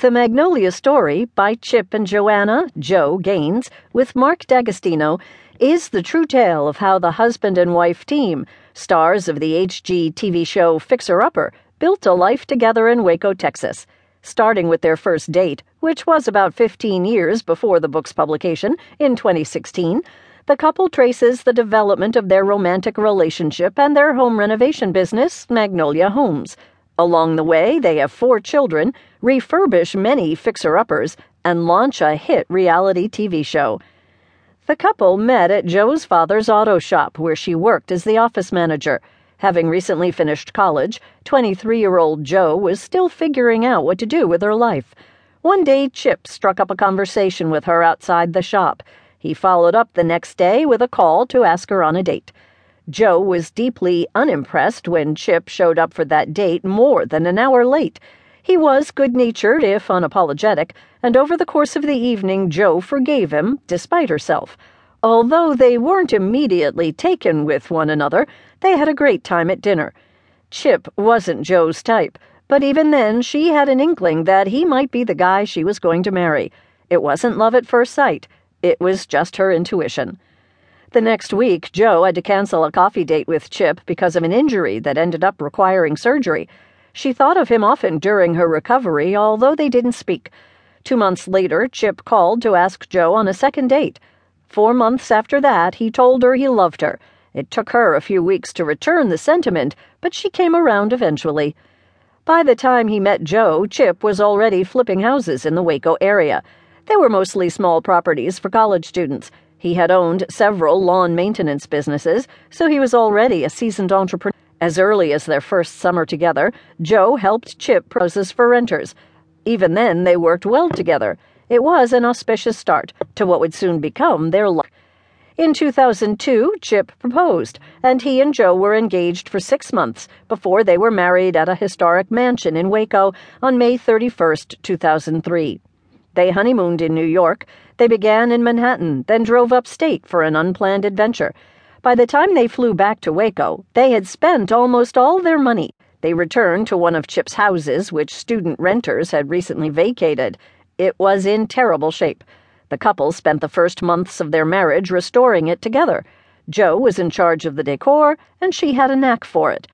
The Magnolia Story by Chip and Joanna, Jo Gaines, with Mark Dagostino, is the true tale of how the husband and wife team, stars of the HGTV show Fixer Upper, built a life together in Waco, Texas. Starting with their first date, which was about 15 years before the book's publication in 2016, the couple traces the development of their romantic relationship and their home renovation business, Magnolia Homes. Along the way, they have four children, refurbish many fixer uppers, and launch a hit reality TV show. The couple met at Jo's father's auto shop, where she worked as the office manager. Having recently finished college, 23 year old Jo was still figuring out what to do with her life. One day, Chip struck up a conversation with her outside the shop. He followed up the next day with a call to ask her on a date. Jo was deeply unimpressed when Chip showed up for that date more than an hour late. He was good natured, if unapologetic, and over the course of the evening, Jo forgave him, despite herself. Although they weren't immediately taken with one another, they had a great time at dinner. Chip wasn't Jo's type, but even then, she had an inkling that he might be the guy she was going to marry. It wasn't love at first sight, it was just her intuition. The next week, Jo had to cancel a coffee date with Chip because of an injury that ended up requiring surgery. She thought of him often during her recovery, although they didn't speak. Two months later, Chip called to ask Jo on a second date. Four months after that, he told her he loved her. It took her a few weeks to return the sentiment, but she came around eventually. By the time he met Jo, Chip was already flipping houses in the Waco area. They were mostly small properties for college students. He had owned several lawn maintenance businesses, so he was already a seasoned entrepreneur. As early as their first summer together, Jo helped chip houses for renters. Even then, they worked well together. It was an auspicious start to what would soon become their life. In 2002, Chip proposed, and he and Jo were engaged for six months before they were married at a historic mansion in Waco on May 31, 2003. They honeymooned in New York. They began in Manhattan, then drove upstate for an unplanned adventure. By the time they flew back to Waco, they had spent almost all their money. They returned to one of Chip's houses, which student renters had recently vacated. It was in terrible shape. The couple spent the first months of their marriage restoring it together. Jo was in charge of the decor, and she had a knack for it.